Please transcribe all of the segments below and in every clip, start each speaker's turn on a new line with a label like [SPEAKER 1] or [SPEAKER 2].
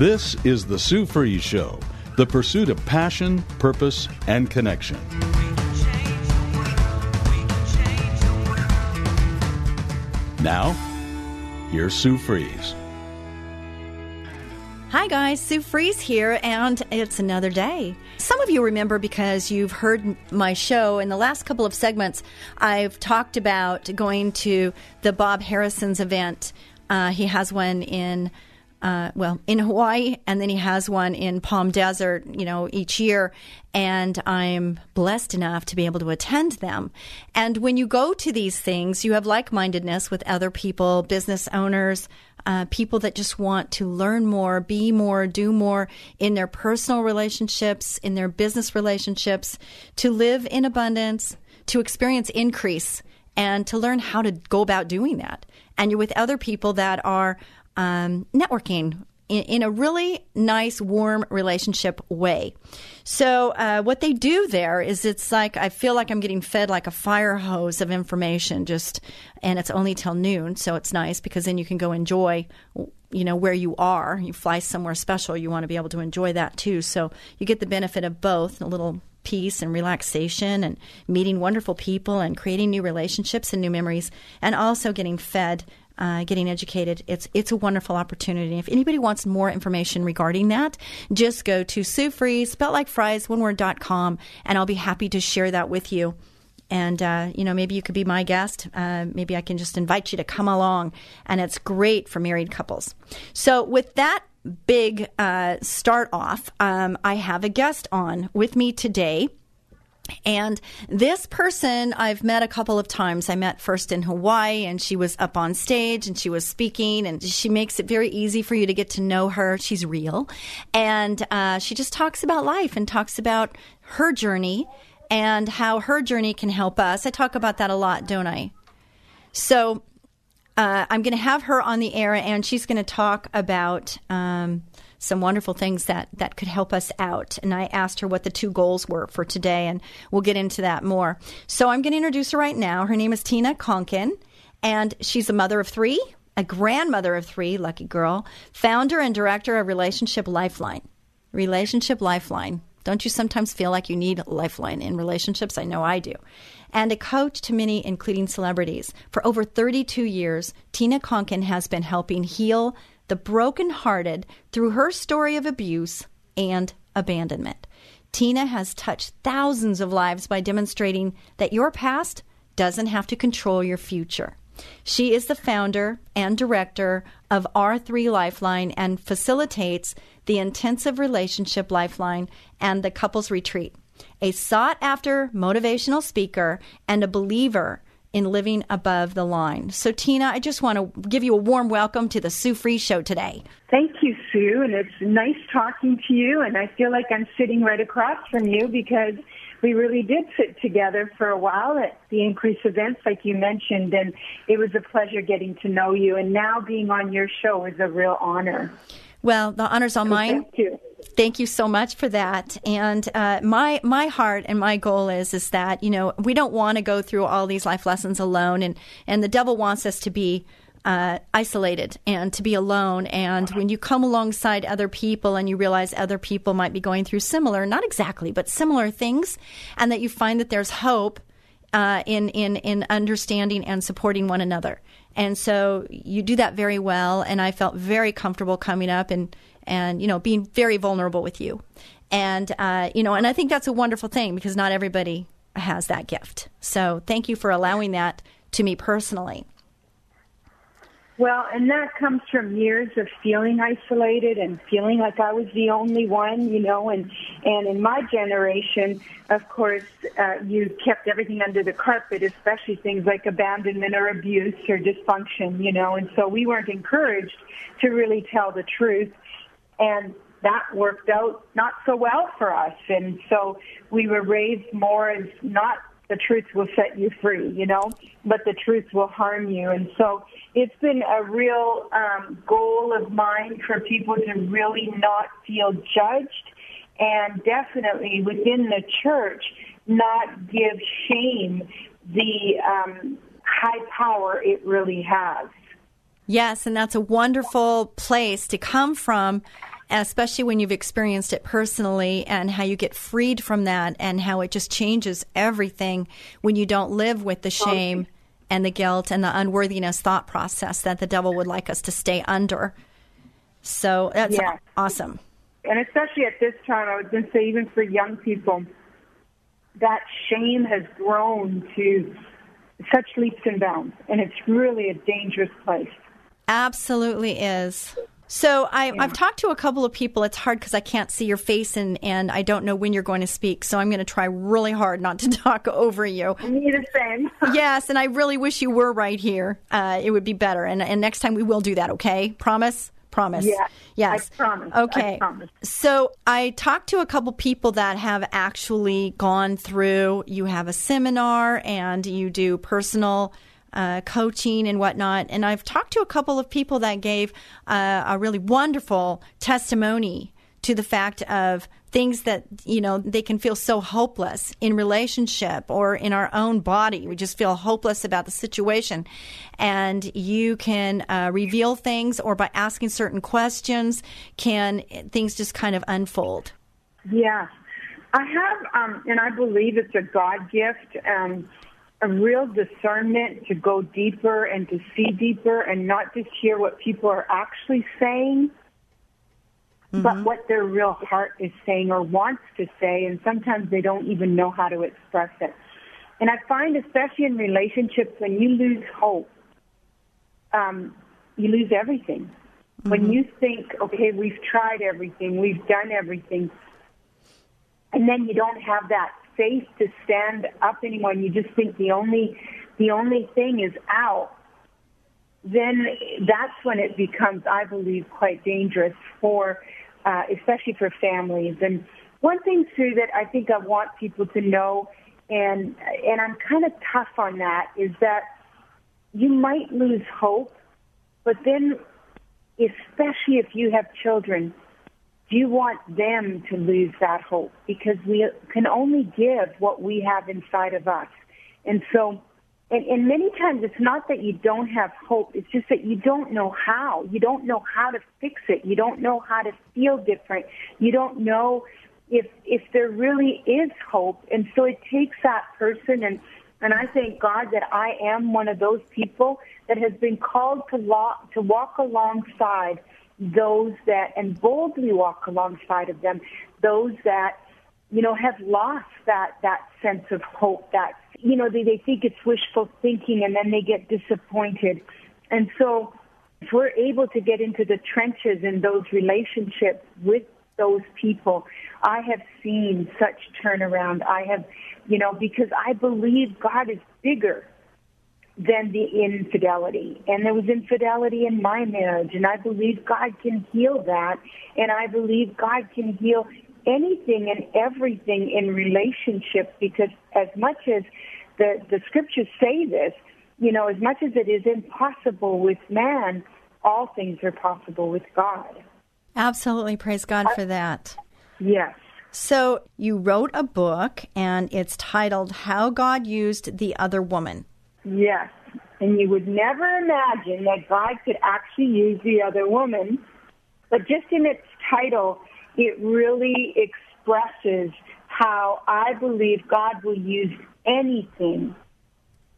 [SPEAKER 1] This is the Sue Fries Show, the pursuit of passion, purpose, and connection. Now, here's Sue Fries.
[SPEAKER 2] Hi, guys. Sue Fries here, and it's another day. Some of you remember because you've heard my show in the last couple of segments. I've talked about going to the Bob Harrison's event. Uh, he has one in uh, well, in Hawaii, and then he has one in Palm Desert, you know, each year. And I'm blessed enough to be able to attend them. And when you go to these things, you have like mindedness with other people, business owners, uh, people that just want to learn more, be more, do more in their personal relationships, in their business relationships, to live in abundance, to experience increase, and to learn how to go about doing that. And you're with other people that are um, networking in, in, a really nice, warm relationship way. So, uh, what they do there is it's like I feel like I'm getting fed like a fire hose of information, just, and it's only till noon. So, it's nice because then you can go enjoy you know where you are you fly somewhere special you want to be able to enjoy that too so you get the benefit of both a little peace and relaxation and meeting wonderful people and creating new relationships and new memories and also getting fed uh, getting educated. It's it's a wonderful opportunity. If anybody wants more information regarding that, just go to Sue Fries, spelled like fries, one word dot com, and I'll be happy to share that with you. And uh, you know, maybe you could be my guest. Uh, maybe I can just invite you to come along, and it's great for married couples. So with that big uh, start off, um, I have a guest on with me today. And this person I've met a couple of times. I met first in Hawaii and she was up on stage and she was speaking and she makes it very easy for you to get to know her. She's real. And uh, she just talks about life and talks about her journey and how her journey can help us. I talk about that a lot, don't I? So uh, I'm going to have her on the air and she's going to talk about. Um, some wonderful things that, that could help us out. And I asked her what the two goals were for today, and we'll get into that more. So I'm going to introduce her right now. Her name is Tina Konkin, and she's a mother of three, a grandmother of three, lucky girl, founder and director of Relationship Lifeline. Relationship Lifeline. Don't you sometimes feel like you need a lifeline in relationships? I know I do. And a coach to many, including celebrities. For over 32 years, Tina Konkin has been helping heal the brokenhearted through her story of abuse and abandonment. Tina has touched thousands of lives by demonstrating that your past doesn't have to control your future. She is the founder and director of R3 Lifeline and facilitates the Intensive Relationship Lifeline and the Couples Retreat. A sought after motivational speaker and a believer in living above the line. So, Tina, I just want to give you a warm welcome to the Sue Fries Show today.
[SPEAKER 3] Thank you, Sue, and it's nice talking to you. And I feel like I'm sitting right across from you because we really did sit together for a while at the Increase events, like you mentioned, and it was a pleasure getting to know you. And now being on your show is a real honor.
[SPEAKER 2] Well, the honor's all mine.
[SPEAKER 3] Thank you.
[SPEAKER 2] Thank you so much for that. And uh, my my heart and my goal is is that you know we don't want to go through all these life lessons alone, and and the devil wants us to be uh, isolated and to be alone. And when you come alongside other people and you realize other people might be going through similar, not exactly, but similar things, and that you find that there's hope uh, in in in understanding and supporting one another. And so you do that very well. And I felt very comfortable coming up and, and you know, being very vulnerable with you. And, uh, you know, and I think that's a wonderful thing because not everybody has that gift. So thank you for allowing that to me personally.
[SPEAKER 3] Well, and that comes from years of feeling isolated and feeling like I was the only one, you know, and and in my generation, of course, uh, you kept everything under the carpet, especially things like abandonment or abuse or dysfunction, you know, and so we weren't encouraged to really tell the truth, and that worked out not so well for us, and so we were raised more as not the truth will set you free, you know, but the truth will harm you. And so it's been a real um, goal of mine for people to really not feel judged and definitely within the church not give shame the um, high power it really has.
[SPEAKER 2] Yes, and that's a wonderful place to come from especially when you've experienced it personally and how you get freed from that and how it just changes everything when you don't live with the shame and the guilt and the unworthiness thought process that the devil would like us to stay under. So that's yeah. awesome.
[SPEAKER 3] And especially at this time, I was going to say, even for young people, that shame has grown to such leaps and bounds, and it's really a dangerous place.
[SPEAKER 2] Absolutely is. So I, have talked to a couple of people. It's hard because I can't see your face and, and I don't know when you're going to speak. So I'm going to try really hard not to talk over you.
[SPEAKER 3] Me the same.
[SPEAKER 2] yes, and I really wish you were right here. Uh, it would be better. And, and next time we will do that. Okay, promise. Promise.
[SPEAKER 3] Yeah.
[SPEAKER 2] Yes.
[SPEAKER 3] I promise.
[SPEAKER 2] Okay.
[SPEAKER 3] I promise.
[SPEAKER 2] So I talked to a couple people that have actually gone through. You have a seminar and you do personal uh, coaching and whatnot. And I've talked to a couple of people that gave uh, a really wonderful testimony to the fact of things that you know they can feel so hopeless in relationship or in our own body. We just feel hopeless about the situation. And you can uh, reveal things or by asking certain questions can things just kind of unfold?
[SPEAKER 3] Yeah. I have um, and i believe it's a god gift um, a real discernment to go deeper and to see deeper and not just hear what people are actually saying, mm-hmm. but what their real heart is saying or wants to say. And sometimes they don't even know how to express it. And I find, especially in relationships, when you lose hope, um, you lose everything. Mm-hmm. When you think, okay, we've tried everything, we've done everything, and then you don't have that faith to stand up anymore and you just think the only the only thing is out, then that's when it becomes, I believe, quite dangerous for, uh, especially for families. And one thing too that I think I want people to know, and and I'm kind of tough on that, is that you might lose hope, but then, especially if you have children, you want them to lose that hope? Because we can only give what we have inside of us. And so, and, and many times it's not that you don't have hope, it's just that you don't know how. You don't know how to fix it. You don't know how to feel different. You don't know if if there really is hope. And so it takes that person and and I thank God that I am one of those people that has been called to, walk, to walk alongside those that, and boldly walk alongside of them, those that, you know, have lost that, that sense of hope, that, you know, they, they think it's wishful thinking and then they get disappointed. And so if we're able to get into the trenches in those relationships with those people, I have seen such turnaround. I have, you know, because I believe God is bigger than the infidelity. And there was infidelity in my marriage, and I believe God can heal that, and I believe God can heal anything and everything in relationships because as much as the, the scriptures say this, you know, as much as it is impossible with man, all things are possible with God.
[SPEAKER 2] Absolutely. Praise God for that.
[SPEAKER 3] Yes.
[SPEAKER 2] So you wrote a book, and it's titled How God Used the Other Woman.
[SPEAKER 3] Yes. And you would never imagine that God could actually use the other woman. But just in its title, it really expresses how I believe God will use anything,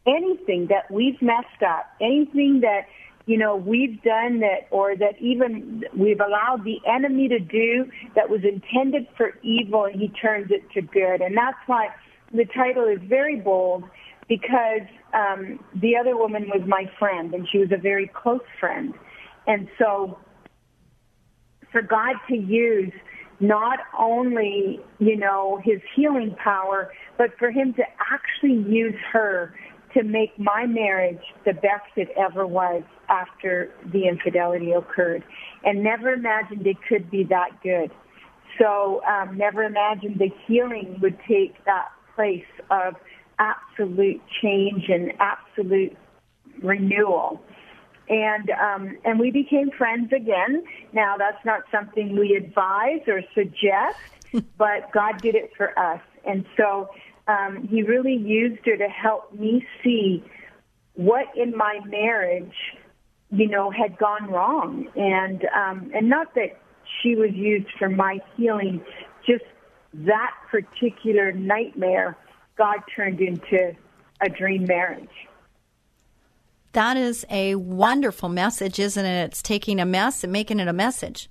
[SPEAKER 3] anything that we've messed up, anything that, you know, we've done that, or that even we've allowed the enemy to do that was intended for evil and he turns it to good. And that's why the title is very bold because um, the other woman was my friend, and she was a very close friend. And so, for God to use not only, you know, his healing power, but for him to actually use her to make my marriage the best it ever was after the infidelity occurred. And never imagined it could be that good. So um, never imagined the healing would take that place of absolute change and absolute renewal. And um, and we became friends again. Now that's not something we advise or suggest, but God did it for us. And so um, He really used her to help me see what in my marriage, you know, had gone wrong. And um, and not that she was used for my healing, just that particular nightmare God turned into a dream marriage.
[SPEAKER 2] That is a wonderful message, isn't it? It's taking a mess and making it a message.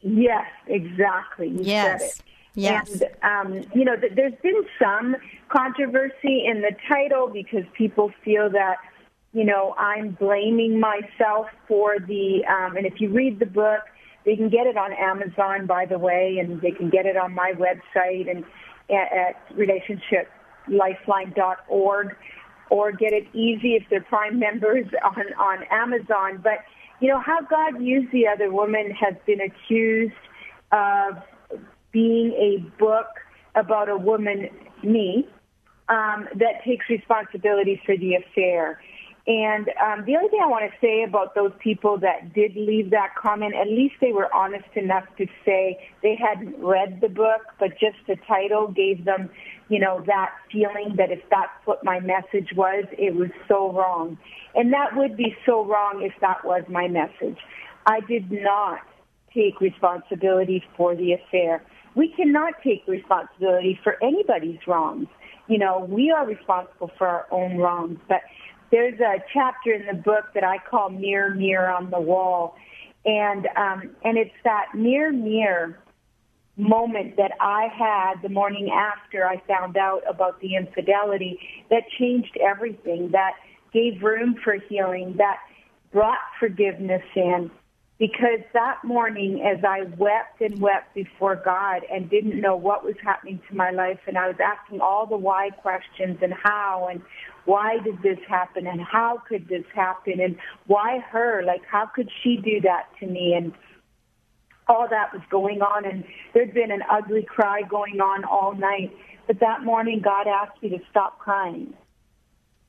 [SPEAKER 3] Yes, exactly. You
[SPEAKER 2] yes. Yes.
[SPEAKER 3] And, um, you know, th- there's been some controversy in the title because people feel that, you know, I'm blaming myself for the, um, and if you read the book, they can get it on Amazon, by the way, and they can get it on my website and at, at relationshiplifeline.org or get it easy if they're Prime members on, on Amazon. But, you know, how God used the other woman has been accused of being a book about a woman, me, um, that takes responsibility for the affair. And um, the only thing I want to say about those people that did leave that comment, at least they were honest enough to say they hadn't read the book, but just the title gave them, you know, that feeling that if that's what my message was, it was so wrong. And that would be so wrong if that was my message. I did not take responsibility for the affair. We cannot take responsibility for anybody's wrongs. You know, we are responsible for our own wrongs, but there's a chapter in the book that I call Mirror, Mirror on the Wall. And, um, and it's that mirror, mirror moment that I had the morning after I found out about the infidelity that changed everything, that gave room for healing, that brought forgiveness in, because that morning as I wept and wept before God and didn't know what was happening to my life and I was asking all the why questions and how and why did this happen and how could this happen and why her? Like how could she do that to me? And all that was going on and there'd been an ugly cry going on all night. But that morning God asked me to stop crying.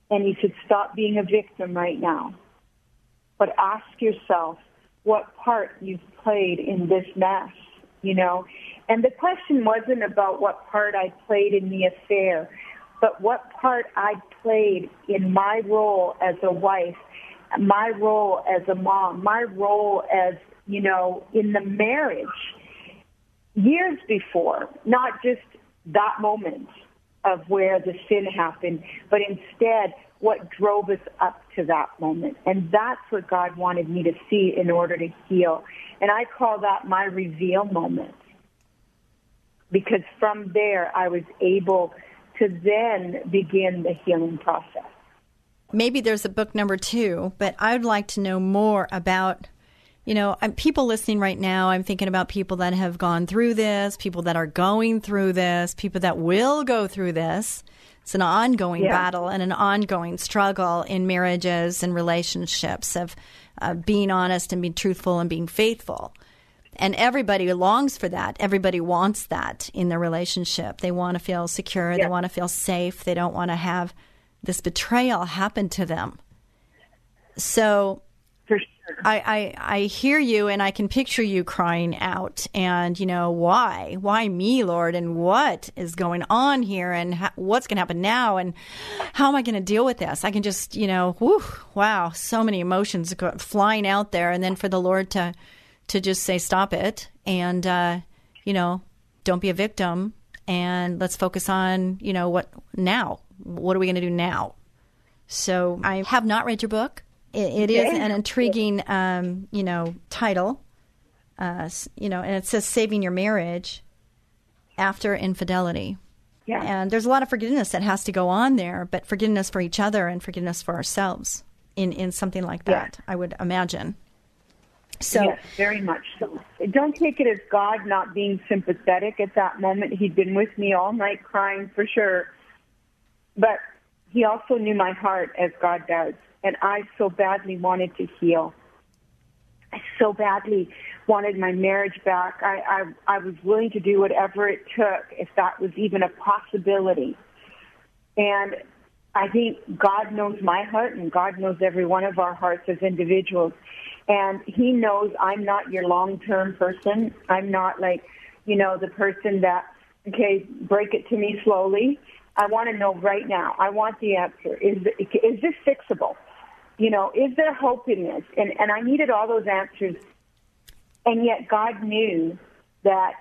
[SPEAKER 3] And he said stop being a victim right now. But ask yourself what part you've played in this mess, you know. And the question wasn't about what part I played in the affair, but what part I played in my role as a wife, my role as a mom, my role as, you know, in the marriage years before, not just that moment of where the sin happened, but instead what drove us up to that moment. And that's what God wanted me to see in order to heal. And I call that my reveal moment. Because from there, I was able to then begin the healing process.
[SPEAKER 2] Maybe there's a book number two, but I'd like to know more about, you know, people listening right now. I'm thinking about people that have gone through this, people that are going through this, people that will go through this it's an ongoing yeah. battle and an ongoing struggle in marriages and relationships of uh, being honest and being truthful and being faithful. And everybody longs for that. Everybody wants that in their relationship. They want to feel secure. Yeah. They want to feel safe. They don't want to have this betrayal happen to them. So. I, I, I hear you and I can picture you crying out and, you know, why? Why me, Lord? And what is going on here? And ha- what's going to happen now? And how am I going to deal with this? I can just, you know, whew, wow, so many emotions flying out there. And then for the Lord to, to just say, stop it. And, uh, you know, don't be a victim. And let's focus on, you know, what now? What are we going to do now? So I have not read your book it, it is an intriguing, um, you know, title. Uh, you know, and it says "Saving Your Marriage After Infidelity." Yeah. And there's a lot of forgiveness that has to go on there, but forgiveness for each other and forgiveness for ourselves in, in something like that, I would imagine.
[SPEAKER 3] So yes, very much so. Don't take it as God not being sympathetic at that moment. He'd been with me all night crying for sure. But he also knew my heart as God does. And I so badly wanted to heal. I so badly wanted my marriage back. I, I, I was willing to do whatever it took if that was even a possibility. And I think God knows my heart and God knows every one of our hearts as individuals. And He knows I'm not your long term person. I'm not like, you know, the person that, okay, break it to me slowly. I want to know right now. I want the answer. Is, is this fixable? You know, is there hope in this? And, and I needed all those answers. And yet God knew that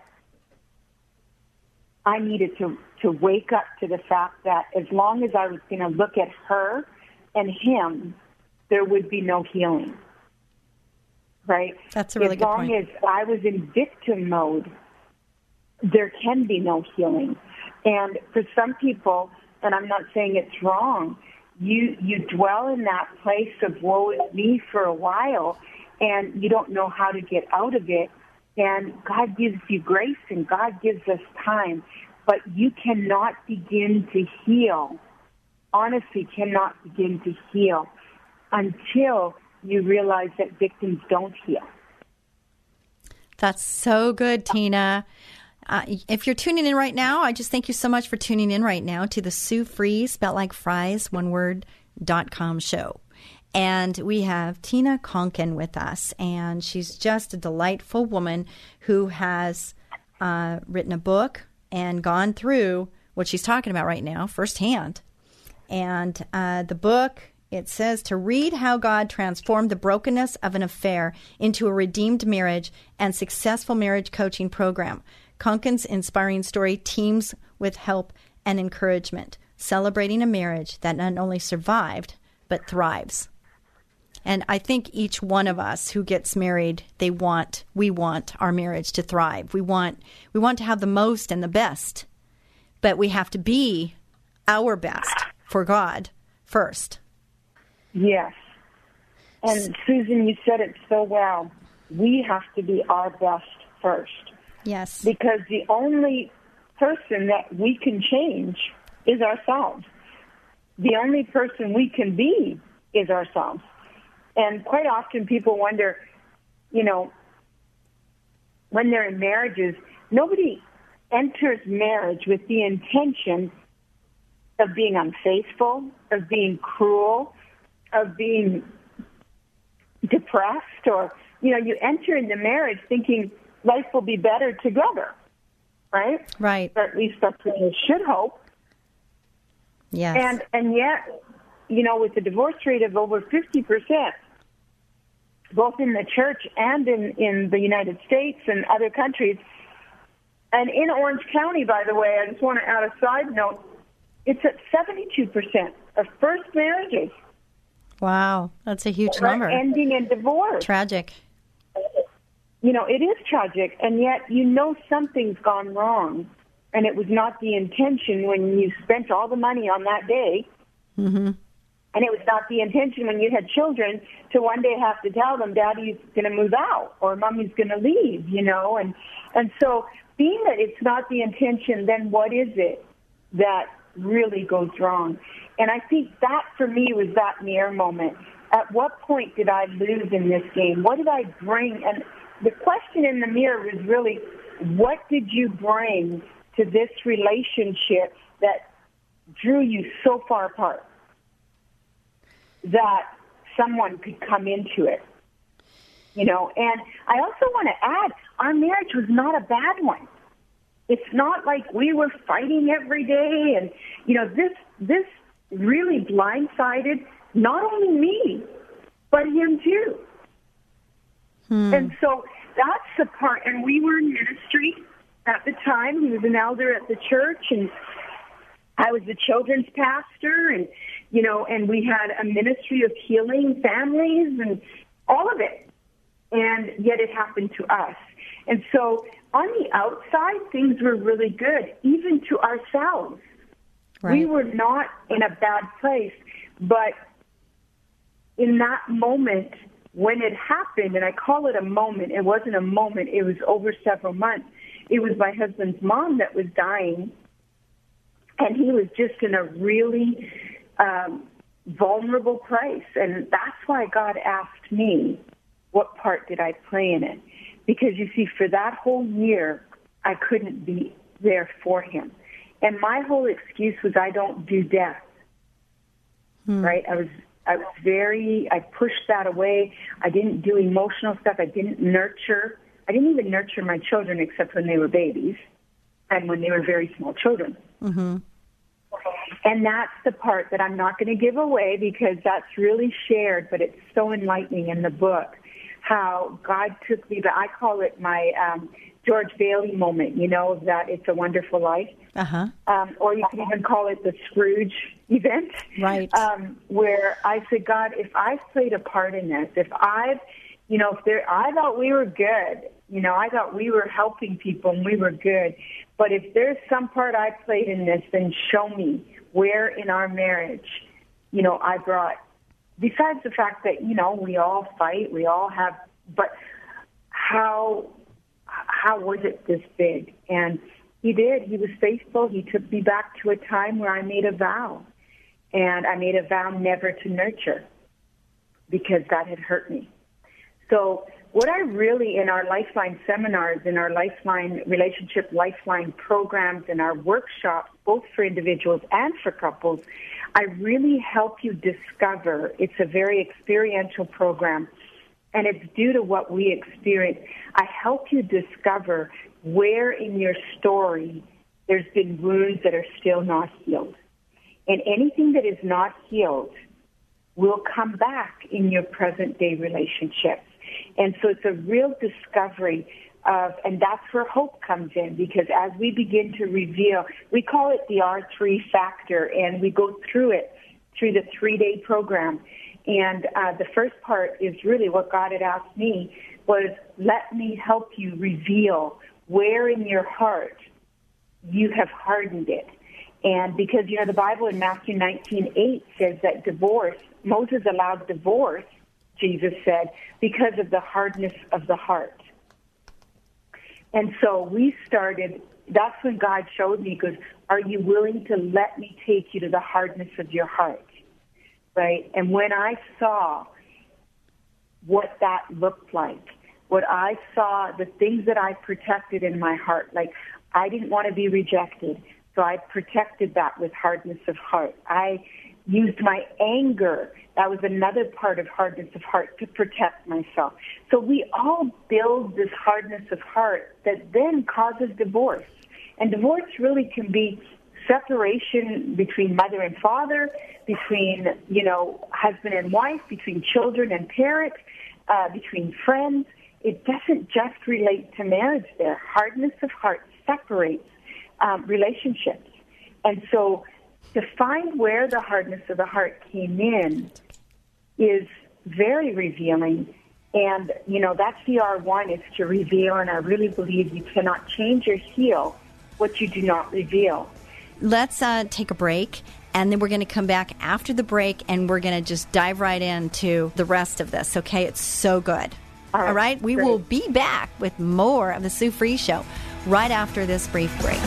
[SPEAKER 3] I needed to, to wake up to the fact that as long as I was going to look at her and him, there would be no healing. Right?
[SPEAKER 2] That's a really
[SPEAKER 3] as
[SPEAKER 2] good
[SPEAKER 3] point.
[SPEAKER 2] As
[SPEAKER 3] long as I was in victim mode, there can be no healing. And for some people, and I'm not saying it's wrong, you you dwell in that place of woe is me for a while, and you don't know how to get out of it. And God gives you grace, and God gives us time, but you cannot begin to heal. Honestly, cannot begin to heal until you realize that victims don't heal.
[SPEAKER 2] That's so good, Tina. Uh, if you're tuning in right now, I just thank you so much for tuning in right now to the Sue Fries, spelt like fries, one word, dot com show. And we have Tina Konkin with us, and she's just a delightful woman who has uh, written a book and gone through what she's talking about right now firsthand. And uh, the book, it says to read how God transformed the brokenness of an affair into a redeemed marriage and successful marriage coaching program. Konkin's inspiring story teams with help and encouragement, celebrating a marriage that not only survived, but thrives. And I think each one of us who gets married, they want, we want our marriage to thrive. We want, we want to have the most and the best, but we have to be our best for God first.
[SPEAKER 3] Yes. And Susan, you said it so well. We have to be our best first.
[SPEAKER 2] Yes.
[SPEAKER 3] Because the only person that we can change is ourselves. The only person we can be is ourselves. And quite often people wonder, you know, when they're in marriages, nobody enters marriage with the intention of being unfaithful, of being cruel, of being depressed, or, you know, you enter into marriage thinking, life will be better together, right?
[SPEAKER 2] Right.
[SPEAKER 3] Or at least that's what you should hope.
[SPEAKER 2] Yes.
[SPEAKER 3] And and yet, you know, with the divorce rate of over fifty percent, both in the church and in in the United States and other countries, and in Orange County, by the way, I just want to add a side note. It's at seventy-two percent of first marriages.
[SPEAKER 2] Wow, that's a huge number.
[SPEAKER 3] Ending in divorce.
[SPEAKER 2] Tragic
[SPEAKER 3] you know, it is tragic, and yet you know something's gone wrong, and it was not the intention when you spent all the money on that day.
[SPEAKER 2] Mm-hmm.
[SPEAKER 3] And it was not the intention when you had children to one day have to tell them daddy's going to move out or mommy's going to leave, you know, and and so being that it's not the intention, then what is it that really goes wrong? And I think that for me was that mirror moment. At what point did I lose in this game? What did I bring? And the question in the mirror is really, what did you bring to this relationship that drew you so far apart that someone could come into it? You know, and I also want to add, our marriage was not a bad one. It's not like we were fighting every day, and you know, this this really blindsided not only me, but him too.
[SPEAKER 2] Hmm.
[SPEAKER 3] And so that's the part. And we were in ministry at the time. He was an elder at the church, and I was the children's pastor, and you know, and we had a ministry of healing families and all of it. And yet it happened to us. And so on the outside, things were really good, even to ourselves. Right. We were not in a bad place, but in that moment, when it happened, and I call it a moment, it wasn't a moment, it was over several months. It was my husband's mom that was dying, and he was just in a really um, vulnerable place. And that's why God asked me, what part did I play in it? Because you see, for that whole year, I couldn't be there for him. And my whole excuse was I don't do death. Hmm. Right? I was I was very I pushed that away. I didn't do emotional stuff. I didn't nurture. I didn't even nurture my children except when they were babies and when they were very small children. Mm-hmm. And that's the part that I'm not going to give away because that's really shared, but it's so enlightening in the book how God took me, but I call it my um, George Bailey moment, you know, that it's a wonderful life. Uh-huh. Um, or you can even call it the Scrooge event.
[SPEAKER 2] Right.
[SPEAKER 3] Um, where I said, God, if I've played a part in this, if I've, you know, if there, I thought we were good, you know, I thought we were helping people and we were good. But if there's some part I played in this, then show me where in our marriage, you know, I brought, besides the fact that, you know, we all fight, we all have, but how, how was it this big? And he did. He was faithful. He took me back to a time where I made a vow. And I made a vow never to nurture because that had hurt me. So what I really, in our Lifeline seminars, in our Lifeline relationship Lifeline programs, in our workshops, both for individuals and for couples, I really help you discover. It's a very experiential program, and it's due to what we experience. I help you discover where in your story there's been wounds that are still not healed. And anything that is not healed will come back in your present day relationships. And so it's a real discovery of, and that's where hope comes in because as we begin to reveal, we call it the R3 factor and we go through it through the three day program. And uh, the first part is really what God had asked me was, let me help you reveal where in your heart you have hardened it. And because, you know, the Bible in Matthew 19, 8 says that divorce, Moses allowed divorce Jesus said, because of the hardness of the heart. And so we started, that's when God showed me, because are you willing to let me take you to the hardness of your heart? Right? And when I saw what that looked like, what I saw, the things that I protected in my heart, like I didn't want to be rejected, so I protected that with hardness of heart. I used my anger. That was another part of hardness of heart to protect myself. So we all build this hardness of heart that then causes divorce. And divorce really can be separation between mother and father, between, you know, husband and wife, between children and parents, uh, between friends. It doesn't just relate to marriage there. Hardness of heart separates um, relationships. And so to find where the hardness of the heart came in is very revealing. And, you know, that's the R1 is to reveal. And I really believe you cannot change or heal what you do not reveal.
[SPEAKER 2] Let's uh, take a break. And then we're going to come back after the break and we're going to just dive right into the rest of this, okay? It's so good. All right. All right? We Great. will be back with more of the Sue Fries Show right after this brief break.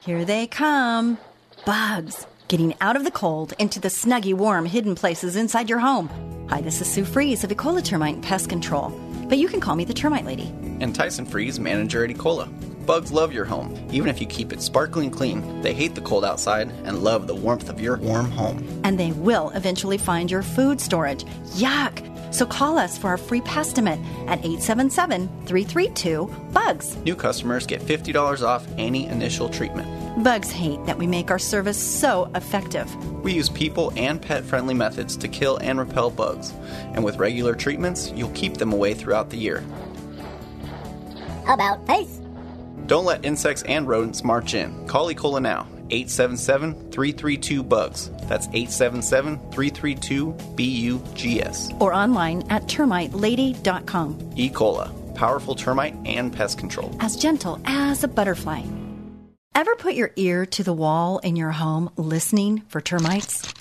[SPEAKER 2] Here they come. Bugs. Getting out of the cold into the snuggy, warm, hidden places inside your home. Hi, this is Sue Fries of Ecola Termite Pest Control. But you can call me the Termite Lady.
[SPEAKER 4] And Tyson Fries, manager at Ecola. Bugs love your home, even if you keep it sparkling clean. They hate the cold outside and love the warmth of your warm home.
[SPEAKER 2] And they will eventually find your food storage. Yuck! So call us for our free pest estimate at 877 332 BUGS.
[SPEAKER 4] New customers get $50 off any initial treatment.
[SPEAKER 2] Bugs hate that we make our service so effective.
[SPEAKER 4] We use people and pet friendly methods to kill and repel bugs. And with regular treatments, you'll keep them away throughout the year.
[SPEAKER 5] How about face?
[SPEAKER 4] Don't let insects and rodents march in. Call E. coli now. 877 332 bugs. That's 877 332 BUGS.
[SPEAKER 2] Or online at termitelady.com.
[SPEAKER 4] E. coli, powerful termite and pest control.
[SPEAKER 2] As gentle as a butterfly. Ever put your ear to the wall in your home listening for termites?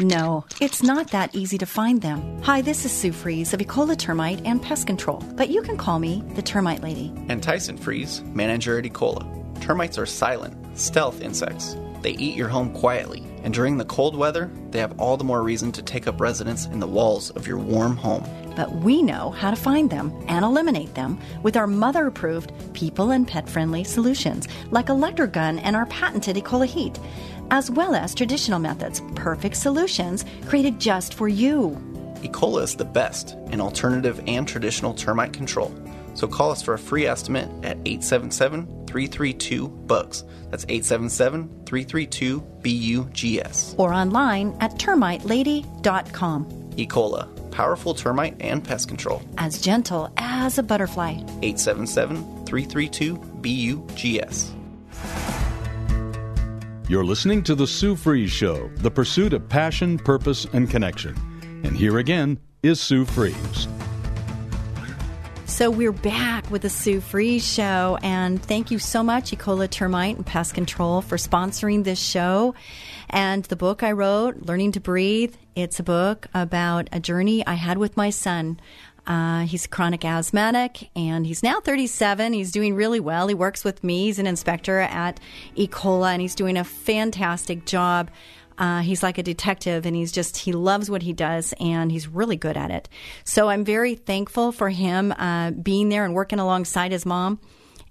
[SPEAKER 2] No, it's not that easy to find them. Hi, this is Sue Fries of Ecola Termite and Pest Control, but you can call me the Termite Lady.
[SPEAKER 4] And Tyson Fries, manager at E. coli. Termites are silent, stealth insects. They eat your home quietly, and during the cold weather, they have all the more reason to take up residence in the walls of your warm home.
[SPEAKER 2] But we know how to find them and eliminate them with our mother approved people and pet friendly solutions like Electrogun and our patented E. coli heat, as well as traditional methods, perfect solutions created just for you.
[SPEAKER 4] E. coli is the best in alternative and traditional termite control. So call us for a free estimate at 877 332 BUGS. That's 877 332 BUGS.
[SPEAKER 2] Or online at termitelady.com.
[SPEAKER 4] E. coli, powerful termite and pest control.
[SPEAKER 2] As gentle as a butterfly.
[SPEAKER 4] 877 332 BUGS.
[SPEAKER 1] You're listening to The Sue Fries Show, the pursuit of passion, purpose, and connection. And here again is Sue Fries.
[SPEAKER 2] So we're back with the Sue Fries Show, and thank you so much, Ecola Termite and Pest Control, for sponsoring this show. And the book I wrote, Learning to Breathe, it's a book about a journey I had with my son. Uh, he's chronic asthmatic and he's now 37. He's doing really well. He works with me. He's an inspector at Ecola and he's doing a fantastic job. Uh, he's like a detective and he's just, he loves what he does and he's really good at it. So I'm very thankful for him uh, being there and working alongside his mom.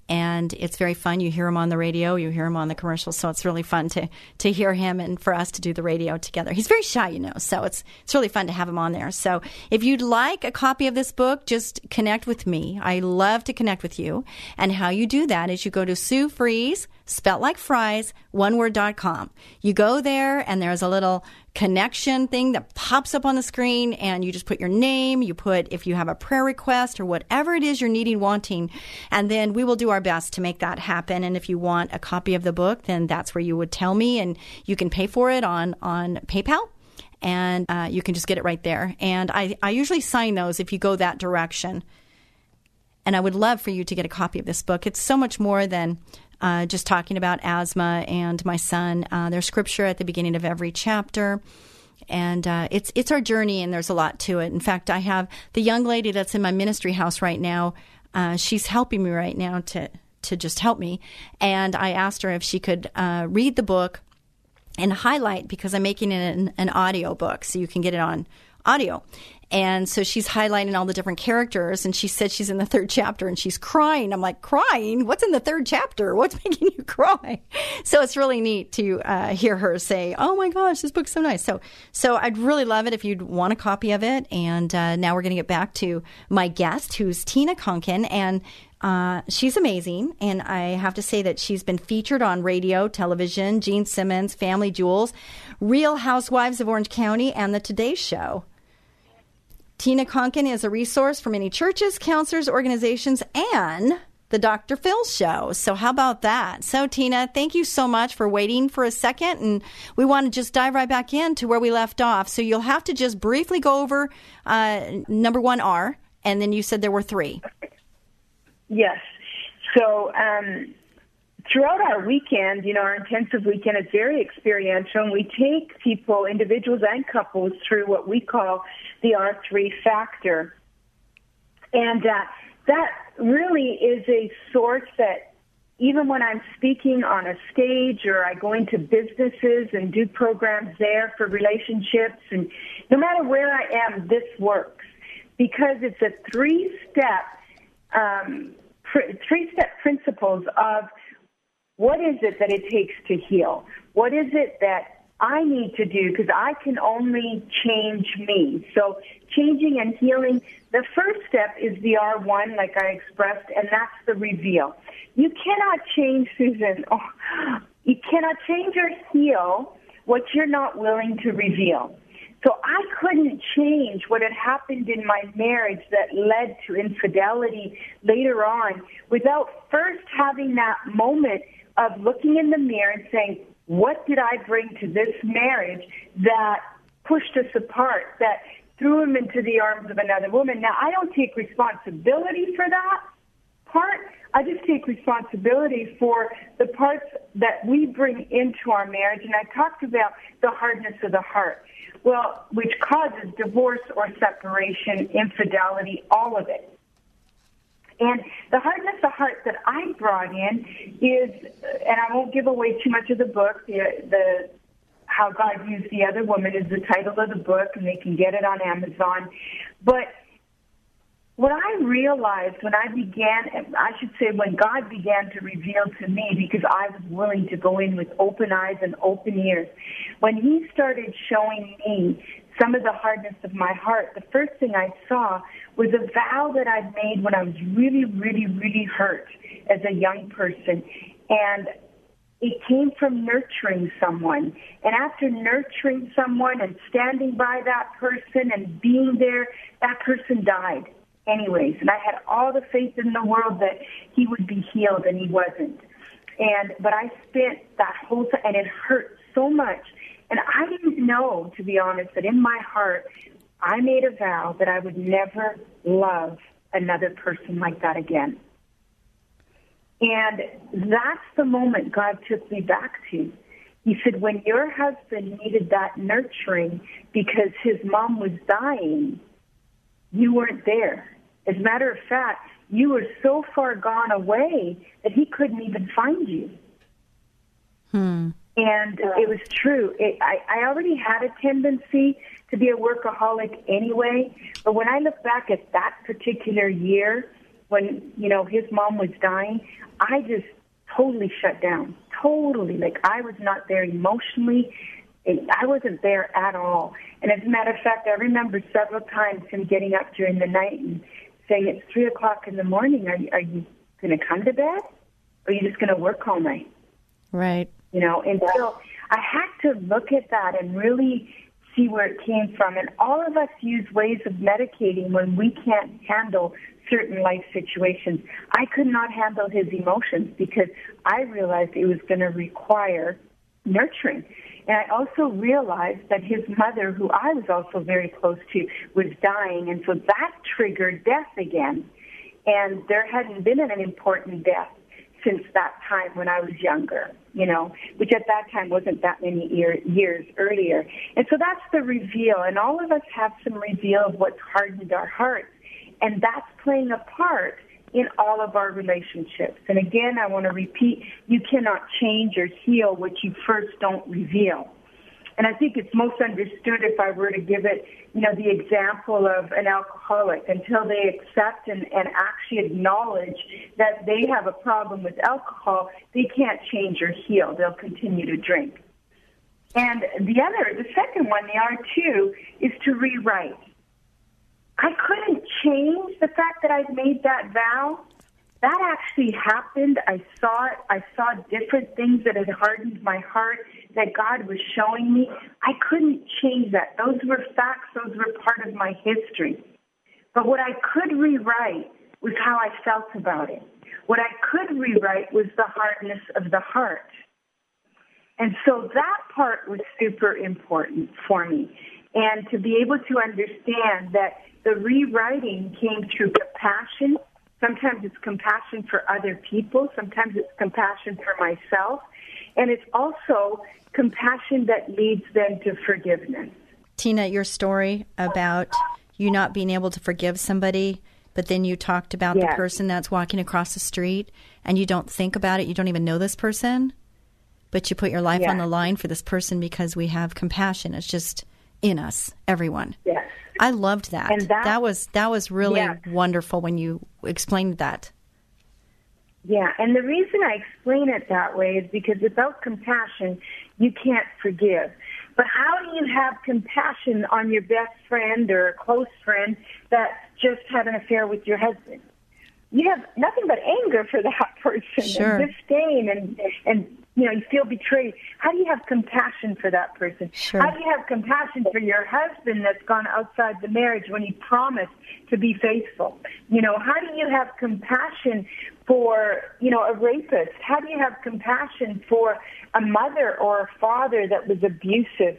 [SPEAKER 2] And it's very fun. You hear him on the radio, you hear him on the commercials, so it's really fun to to hear him and for us to do the radio together. He's very shy, you know, so it's it's really fun to have him on there. So if you'd like a copy of this book, just connect with me. I love to connect with you. And how you do that is you go to Sue Fries, spelt like fries, one word.com. You go there and there's a little connection thing that pops up on the screen and you just put your name, you put if you have a prayer request or whatever it is you're needing, wanting, and then we will do our best to make that happen. And if you want a copy of the book, then that's where you would tell me and you can pay for it on, on PayPal and uh, you can just get it right there. And I, I usually sign those if you go that direction. And I would love for you to get a copy of this book. It's so much more than uh, just talking about asthma and my son. Uh, there's scripture at the beginning of every chapter. And uh, it's it's our journey, and there's a lot to it. In fact, I have the young lady that's in my ministry house right now. Uh, she's helping me right now to to just help me. And I asked her if she could uh, read the book and highlight because I'm making it an, an audio book, so you can get it on audio. And so she's highlighting all the different characters, and she said she's in the third chapter and she's crying. I'm like, crying? What's in the third chapter? What's making you cry? So it's really neat to uh, hear her say, "Oh my gosh, this book's so nice." So, so I'd really love it if you'd want a copy of it. And uh, now we're going to get back to my guest, who's Tina Konkin, and uh, she's amazing, and I have to say that she's been featured on radio, television, Gene Simmons, Family Jewels, Real Housewives of Orange County, and The Today Show. Tina Konkin is a resource for many churches, counselors, organizations, and the Dr. Phil Show. So, how about that? So, Tina, thank you so much for waiting for a second. And we want to just dive right back into where we left off. So, you'll have to just briefly go over uh, number one R, and then you said there were three.
[SPEAKER 3] Yes. So, um, throughout our weekend, you know, our intensive weekend is very experiential, and we take people, individuals and couples, through what we call the R3 factor. And uh, that really is a source that even when I'm speaking on a stage or I go into businesses and do programs there for relationships, and no matter where I am, this works because it's a three step, um, three step principles of what is it that it takes to heal? What is it that I need to do? Because I can only change me. So changing and healing, the first step is the R1, like I expressed, and that's the reveal. You cannot change, Susan. Oh, you cannot change or heal what you're not willing to reveal. So I couldn't change what had happened in my marriage that led to infidelity later on without first having that moment of looking in the mirror and saying, what did I bring to this marriage that pushed us apart, that threw him into the arms of another woman? Now, I don't take responsibility for that part. I just take responsibility for the parts that we bring into our marriage. And I talked about the hardness of the heart. Well, which causes divorce or separation, infidelity, all of it. And the hardness of heart that I brought in is, and I won't give away too much of the book, the, the how God used the other woman is the title of the book, and they can get it on Amazon. But what I realized when I began, I should say when God began to reveal to me, because I was willing to go in with open eyes and open ears, when He started showing me some of the hardness of my heart, the first thing I saw was a vow that I'd made when I was really, really, really hurt as a young person. And it came from nurturing someone. And after nurturing someone and standing by that person and being there, that person died anyways. And I had all the faith in the world that he would be healed, and he wasn't. And but I spent that whole time, and it hurt so much. And I didn't know, to be honest, that in my heart, I made a vow that I would never love another person like that again. And that's the moment God took me back to. He said, when your husband needed that nurturing because his mom was dying, you weren't there. As a matter of fact, you were so far gone away that he couldn't even find you.
[SPEAKER 2] Hmm.
[SPEAKER 3] And it was true. It, I, I already had a tendency to be a workaholic anyway, but when I look back at that particular year, when you know his mom was dying, I just totally shut down. Totally, like I was not there emotionally. I wasn't there at all. And as a matter of fact, I remember several times him getting up during the night and saying it's three o'clock in the morning. Are you, are you going to come to bed? Or are you just going to work all night?
[SPEAKER 2] Right.
[SPEAKER 3] You know, and so I had to look at that and really see where it came from. And all of us use ways of medicating when we can't handle certain life situations. I could not handle his emotions because I realized it was going to require nurturing. And I also realized that his mother, who I was also very close to, was dying. And so that triggered death again. And there hadn't been an important death since that time when I was younger, you know, which at that time wasn't that many year, years earlier. And so that's the reveal. And all of us have some reveal of what's hardened our hearts. And that's playing a part in all of our relationships. And again, I want to repeat, you cannot change or heal what you first don't reveal. And I think it's most understood if I were to give it, you know, the example of an alcoholic until they accept and, and actually acknowledge that they have a problem with alcohol, they can't change or heal. They'll continue to drink. And the other, the second one, the R2, is to rewrite. I couldn't change the fact that I'd made that vow. That actually happened. I saw it. I saw different things that had hardened my heart that God was showing me. I couldn't change that. Those were facts. Those were part of my history. But what I could rewrite was how I felt about it. What I could rewrite was the hardness of the heart. And so that part was super important for me. And to be able to understand that the rewriting came through compassion. Sometimes it's compassion for other people. Sometimes it's compassion for myself. And it's also compassion that leads them to forgiveness.
[SPEAKER 2] Tina, your story about you not being able to forgive somebody, but then you talked about yes. the person that's walking across the street and you don't think about it, you don't even know this person, but you put your life yes. on the line for this person because we have compassion. It's just in us, everyone.
[SPEAKER 3] Yes.
[SPEAKER 2] I loved that. And that, that was that was really yes. wonderful when you explained that.
[SPEAKER 3] Yeah, and the reason I explain it that way is because without compassion, you can't forgive. But how do you have compassion on your best friend or a close friend that just had an affair with your husband? You have nothing but anger for that person
[SPEAKER 2] sure.
[SPEAKER 3] and disdain and and you know, you feel betrayed. How do you have compassion for that person?
[SPEAKER 2] Sure.
[SPEAKER 3] How do you have compassion for your husband that's gone outside the marriage when he promised to be faithful? You know, how do you have compassion for, you know, a rapist? How do you have compassion for a mother or a father that was abusive?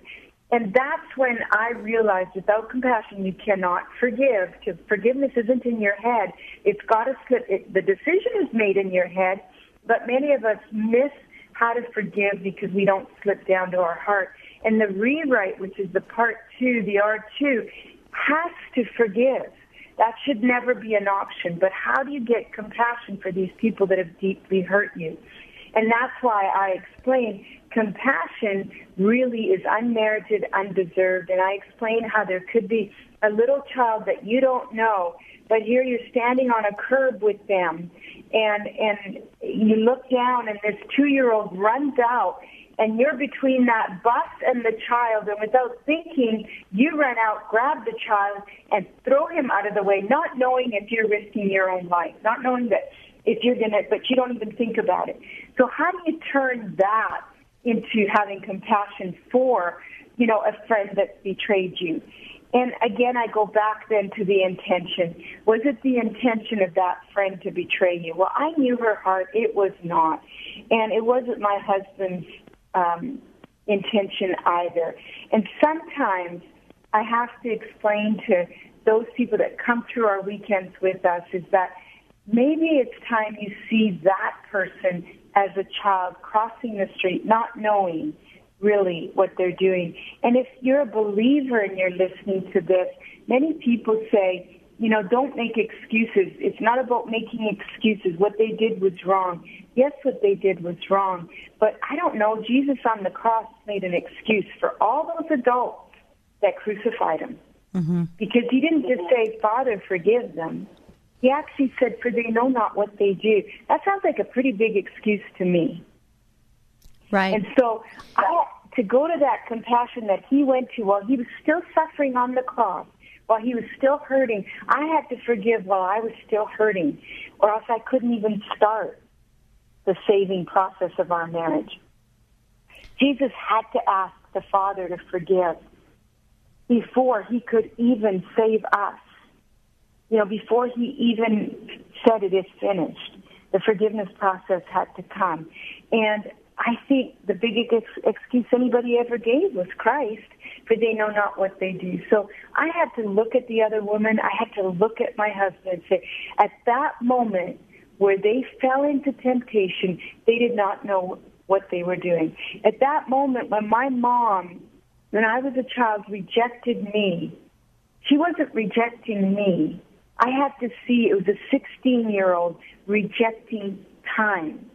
[SPEAKER 3] And that's when I realized without compassion, you cannot forgive. Because forgiveness isn't in your head. It's got to slip. It, the decision is made in your head, but many of us miss how to forgive because we don't slip down to our heart. And the rewrite, which is the part two, the R2, has to forgive. That should never be an option. But how do you get compassion for these people that have deeply hurt you? And that's why I explain compassion really is unmerited, undeserved. And I explain how there could be a little child that you don't know, but here you're standing on a curb with them and and you look down and this two year old runs out and you're between that bus and the child and without thinking you run out grab the child and throw him out of the way not knowing if you're risking your own life not knowing that if you're going to but you don't even think about it so how do you turn that into having compassion for you know a friend that betrayed you and again, I go back then to the intention. Was it the intention of that friend to betray you? Well, I knew her heart. It was not. And it wasn't my husband's um, intention either. And sometimes I have to explain to those people that come through our weekends with us is that maybe it's time you see that person as a child crossing the street, not knowing really what they're doing. And if you're a believer and you're listening to this, many people say, you know, don't make excuses. It's not about making excuses. What they did was wrong. Yes, what they did was wrong. But I don't know, Jesus on the cross made an excuse for all those adults that crucified him. Mm-hmm. Because he didn't just say, Father, forgive them. He actually said, for they know not what they do. That sounds like a pretty big excuse to me.
[SPEAKER 2] Right.
[SPEAKER 3] And so I, to go to that compassion that he went to while he was still suffering on the cross, while he was still hurting, I had to forgive while I was still hurting, or else I couldn't even start the saving process of our marriage. Jesus had to ask the Father to forgive before he could even save us. You know, before he even said it is finished, the forgiveness process had to come. And I think the biggest excuse anybody ever gave was Christ, for they know not what they do. So I had to look at the other woman. I had to look at my husband and say, at that moment where they fell into temptation, they did not know what they were doing. At that moment when my mom, when I was a child, rejected me, she wasn't rejecting me. I had to see it was a 16 year old rejecting time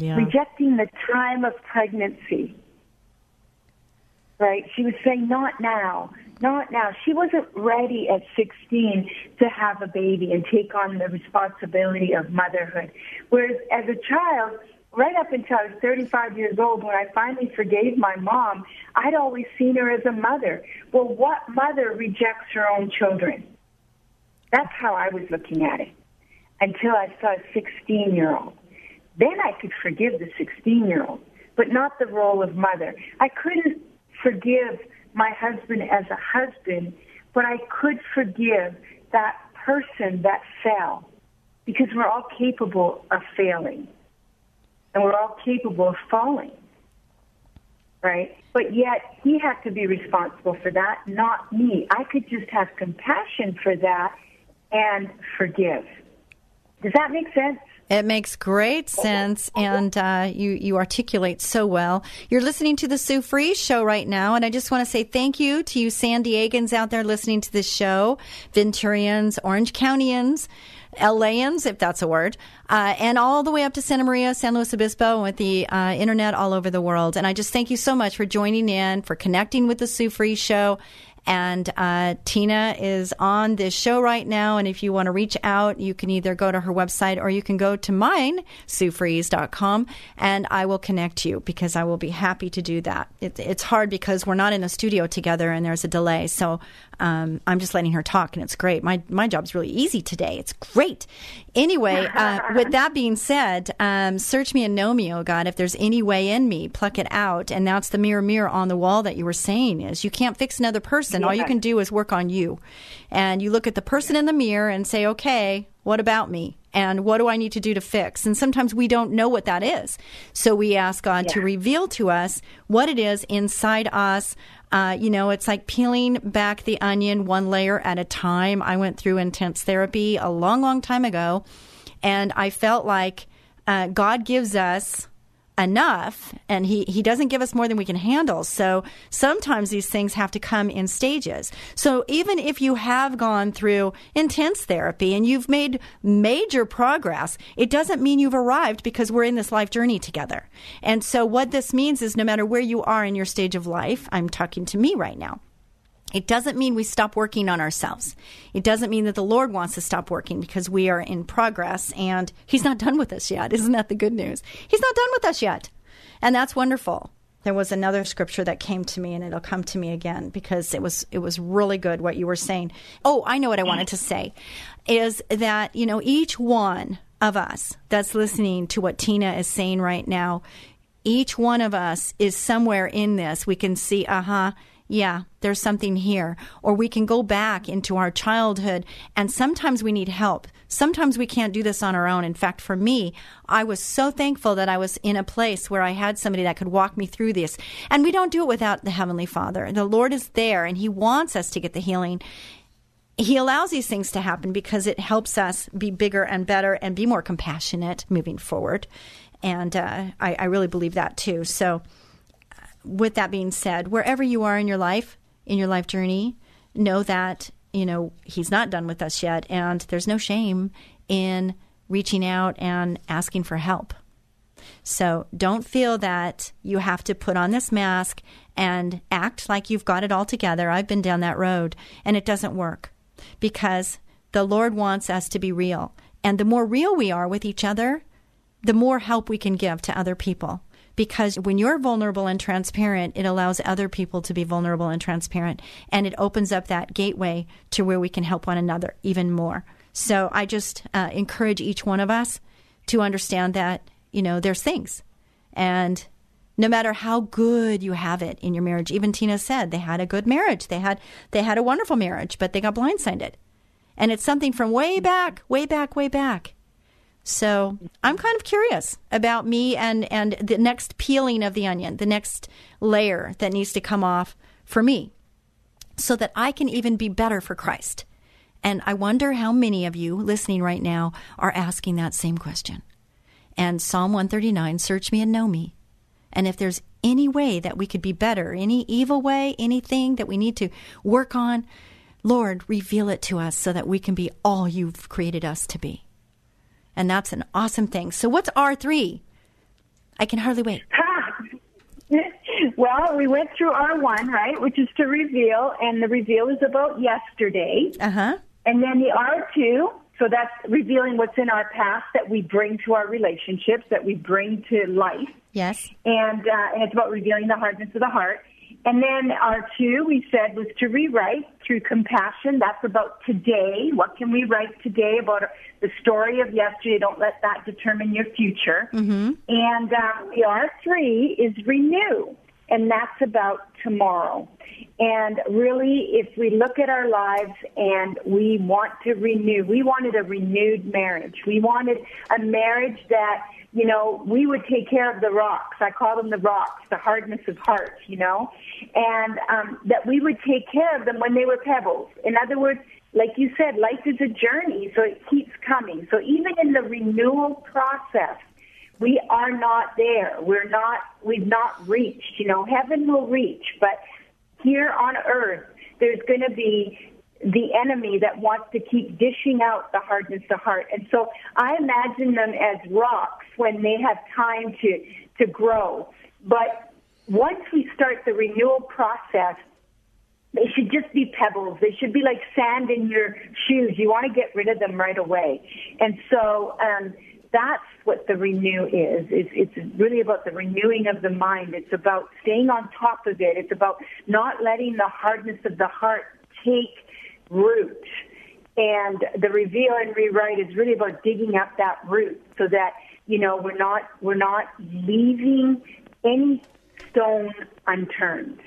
[SPEAKER 2] yeah.
[SPEAKER 3] rejecting the time of pregnancy. Right? She was saying, not now, not now. She wasn't ready at 16 to have a baby and take on the responsibility of motherhood. Whereas as a child, right up until I was 35 years old, when I finally forgave my mom, I'd always seen her as a mother. Well, what mother rejects her own children? That's how I was looking at it until I saw a 16 year old then I could forgive the 16 year old, but not the role of mother. I couldn't forgive my husband as a husband, but I could forgive that person that fell because we're all capable of failing and we're all capable of falling. Right? But yet he had to be responsible for that, not me. I could just have compassion for that and forgive. Does that make sense?
[SPEAKER 2] It makes great sense, and uh, you you articulate so well. You're listening to the Sue Fries Show right now, and I just want to say thank you to you San Diegans out there listening to this show, Venturians, Orange Countyans. LAans, if that's a word, uh, and all the way up to Santa Maria, San Luis Obispo, with the uh, internet all over the world. And I just thank you so much for joining in, for connecting with the Sue Fries Show, And uh, Tina is on this show right now. And if you want to reach out, you can either go to her website or you can go to mine, SueFries.com, and I will connect you because I will be happy to do that. It, it's hard because we're not in the studio together and there's a delay. So um, I'm just letting her talk, and it's great. My my job's really easy today. It's great. Anyway, uh, with that being said, um, search me and know me, oh God. If there's any way in me, pluck it out. And that's the mirror, mirror on the wall that you were saying is you can't fix another person. All you can do is work on you. And you look at the person in the mirror and say, okay, what about me? And what do I need to do to fix? And sometimes we don't know what that is. So we ask God yeah. to reveal to us what it is inside us. Uh, you know, it's like peeling back the onion one layer at a time. I went through intense therapy a long, long time ago, and I felt like uh, God gives us enough and he, he doesn't give us more than we can handle. So sometimes these things have to come in stages. So even if you have gone through intense therapy and you've made major progress, it doesn't mean you've arrived because we're in this life journey together. And so what this means is no matter where you are in your stage of life, I'm talking to me right now. It doesn't mean we stop working on ourselves. It doesn't mean that the Lord wants to stop working because we are in progress and He's not done with us yet. Isn't that the good news? He's not done with us yet. And that's wonderful. There was another scripture that came to me and it'll come to me again because it was it was really good what you were saying. Oh, I know what I wanted to say is that, you know, each one of us that's listening to what Tina is saying right now, each one of us is somewhere in this. We can see, uh-huh, yeah, there's something here. Or we can go back into our childhood and sometimes we need help. Sometimes we can't do this on our own. In fact, for me, I was so thankful that I was in a place where I had somebody that could walk me through this. And we don't do it without the Heavenly Father. The Lord is there and He wants us to get the healing. He allows these things to happen because it helps us be bigger and better and be more compassionate moving forward. And uh, I, I really believe that too. So, with that being said, wherever you are in your life, in your life journey, know that, you know, he's not done with us yet. And there's no shame in reaching out and asking for help. So don't feel that you have to put on this mask and act like you've got it all together. I've been down that road and it doesn't work because the Lord wants us to be real. And the more real we are with each other, the more help we can give to other people because when you're vulnerable and transparent, it allows other people to be vulnerable and transparent. And it opens up that gateway to where we can help one another even more. So I just uh, encourage each one of us to understand that, you know, there's things. And no matter how good you have it in your marriage, even Tina said they had a good marriage. They had they had a wonderful marriage, but they got blindsided. And it's something from way back, way back, way back. So I'm kind of curious about me and, and the next peeling of the onion, the next layer that needs to come off for me so that I can even be better for Christ. And I wonder how many of you listening right now are asking that same question. And Psalm 139 search me and know me. And if there's any way that we could be better, any evil way, anything that we need to work on, Lord, reveal it to us so that we can be all you've created us to be and that's an awesome thing. So, what's R3? I can hardly wait.
[SPEAKER 3] well, we went through R1, right, which is to reveal, and the reveal is about yesterday.
[SPEAKER 2] Uh huh.
[SPEAKER 3] And then the R2, so that's revealing what's in our past that we bring to our relationships, that we bring to life.
[SPEAKER 2] Yes.
[SPEAKER 3] And, uh, and it's about revealing the hardness of the heart. And then our two, we said, was to rewrite through compassion. That's about today. What can we write today about the story of yesterday? Don't let that determine your future.
[SPEAKER 2] Mm-hmm.
[SPEAKER 3] And uh, the R3 is renew, and that's about tomorrow. And really, if we look at our lives and we want to renew, we wanted a renewed marriage. We wanted a marriage that you know, we would take care of the rocks. I call them the rocks, the hardness of heart, you know, and um, that we would take care of them when they were pebbles. In other words, like you said, life is a journey, so it keeps coming. So even in the renewal process, we are not there. We're not, we've not reached, you know, heaven will reach, but here on earth, there's going to be the enemy that wants to keep dishing out the hardness of heart. And so I imagine them as rocks when they have time to, to grow. But once we start the renewal process, they should just be pebbles. They should be like sand in your shoes. You want to get rid of them right away. And so um, that's what the renew is. It's, it's really about the renewing of the mind. It's about staying on top of it. It's about not letting the hardness of the heart take root. And the reveal and rewrite is really about digging up that root so that, you know, we're not, we're not leaving any stone unturned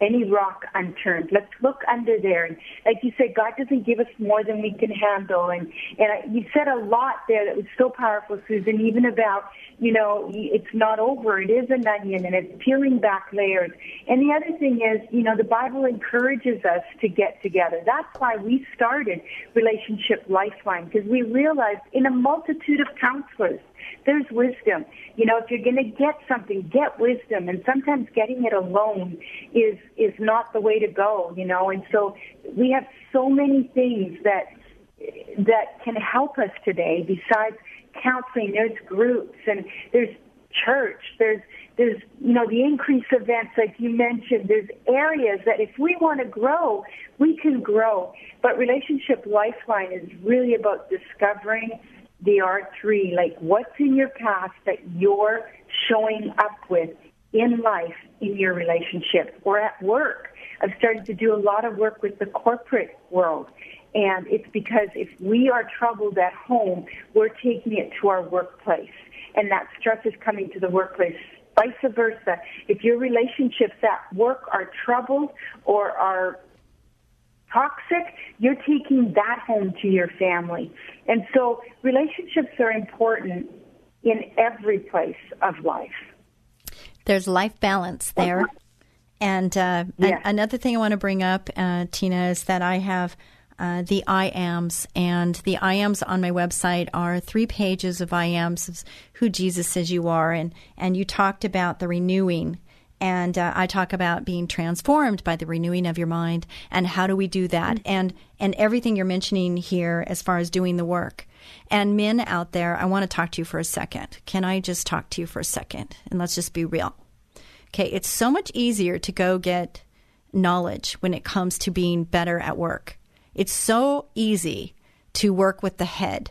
[SPEAKER 3] any rock unturned. Let's look under there. And like you said, God doesn't give us more than we can handle. And, and I, you said a lot there that was so powerful, Susan, even about, you know, it's not over. It is an onion and it's peeling back layers. And the other thing is, you know, the Bible encourages us to get together. That's why we started Relationship Lifeline because we realized in a multitude of counselors, there's wisdom. You know, if you're going to get something, get wisdom. And sometimes getting it alone is is not the way to go. You know, and so we have so many things that that can help us today. Besides counseling, there's groups and there's church. There's there's you know the increase events like you mentioned. There's areas that if we want to grow, we can grow. But relationship lifeline is really about discovering the R3, like what's in your past that you're showing up with in life, in your relationship, or at work. I've started to do a lot of work with the corporate world. And it's because if we are troubled at home, we're taking it to our workplace. And that stress is coming to the workplace. Vice versa. If your relationships at work are troubled or are toxic, you're taking that home to your family. And so relationships are important in every place of life.
[SPEAKER 2] There's life balance there. And uh, an- another thing I want to bring up, uh, Tina, is that I have uh, the I ams, and the I ams on my website are three pages of I ams of who Jesus says you are, and and you talked about the renewing and uh, I talk about being transformed by the renewing of your mind and how do we do that mm-hmm. and and everything you're mentioning here as far as doing the work. And men out there, I want to talk to you for a second. Can I just talk to you for a second? And let's just be real. Okay, it's so much easier to go get knowledge when it comes to being better at work. It's so easy to work with the head.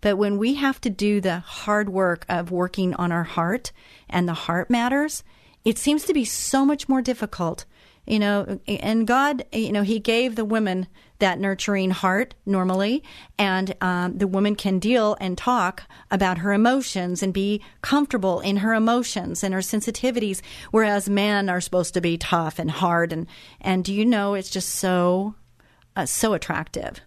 [SPEAKER 2] But when we have to do the hard work of working on our heart and the heart matters, it seems to be so much more difficult. You know, and God, you know, He gave the women that nurturing heart normally, and um, the woman can deal and talk about her emotions and be comfortable in her emotions and her sensitivities, whereas men are supposed to be tough and hard. And and do you know, it's just so uh, so attractive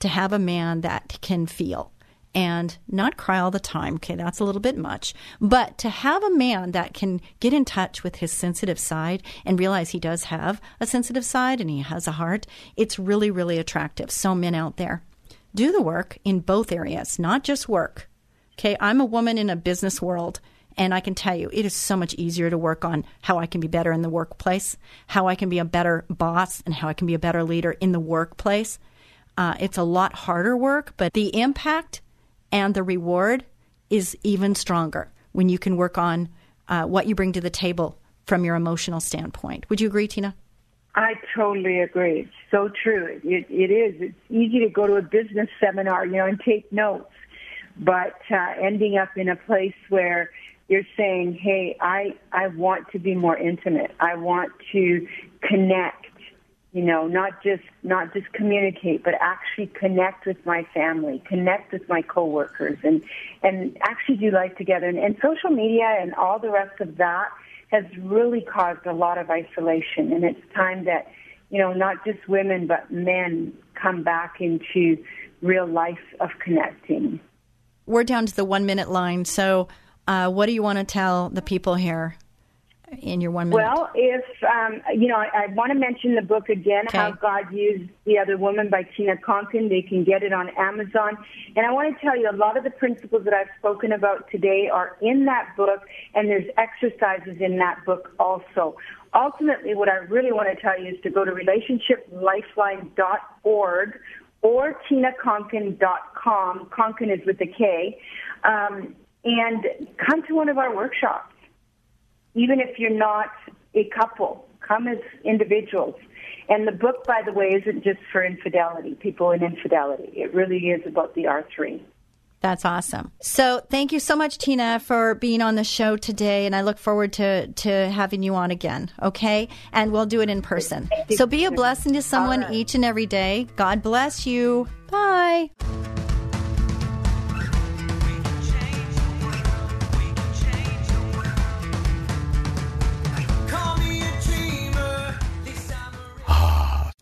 [SPEAKER 2] to have a man that can feel and not cry all the time. Okay, that's a little bit much. But to have a man that can get in touch with his sensitive side and realize he does have a sensitive side and he has a heart, it's really, really attractive. So, men out there, do the work in both areas, not just work. Okay, I'm a woman in a business world. And I can tell you, it is so much easier to work on how I can be better in the workplace, how I can be a better boss, and how I can be a better leader in the workplace. Uh, it's a lot harder work, but the impact and the reward is even stronger when you can work on uh, what you bring to the table from your emotional standpoint. Would you agree, Tina?
[SPEAKER 3] I totally agree. So true. It, it is. It's easy to go to a business seminar, you know, and take notes, but uh, ending up in a place where you're saying, "Hey, I I want to be more intimate. I want to connect you know, not just not just communicate, but actually connect with my family, connect with my coworkers, and and actually do life together. And, and social media and all the rest of that has really caused a lot of isolation. And it's time that you know not just women but men come back into real life of connecting.
[SPEAKER 2] We're down to the one minute line. So, uh, what do you want to tell the people here? In your one minute?
[SPEAKER 3] Well, if um, you know, I, I want to mention the book again, okay. "How God Used the Other Woman" by Tina Konkin. They can get it on Amazon. And I want to tell you, a lot of the principles that I've spoken about today are in that book, and there's exercises in that book also. Ultimately, what I really want to tell you is to go to relationshiplifeline.org or tinakonkin.com. Konkin is with a K. Um, and come to one of our workshops even if you're not a couple, Come as individuals. And the book, by the way, isn't just for infidelity, people in infidelity. It really is about the R3.
[SPEAKER 2] That's awesome. So thank you so much, Tina, for being on the show today, and I look forward to to having you on again. Okay, and we'll do it in person. So be a blessing to someone right. each and every day. God bless you. Bye.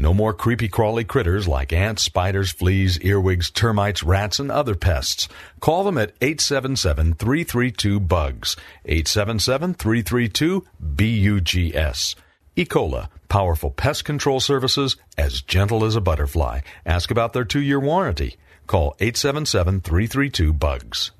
[SPEAKER 1] No more creepy crawly critters like ants, spiders, fleas, earwigs, termites, rats, and other pests. Call them at 877-332-BUGS. 877-332-BUGS. E. coli, powerful pest control services as gentle as a butterfly. Ask about their two-year warranty. Call 877-332-BUGS.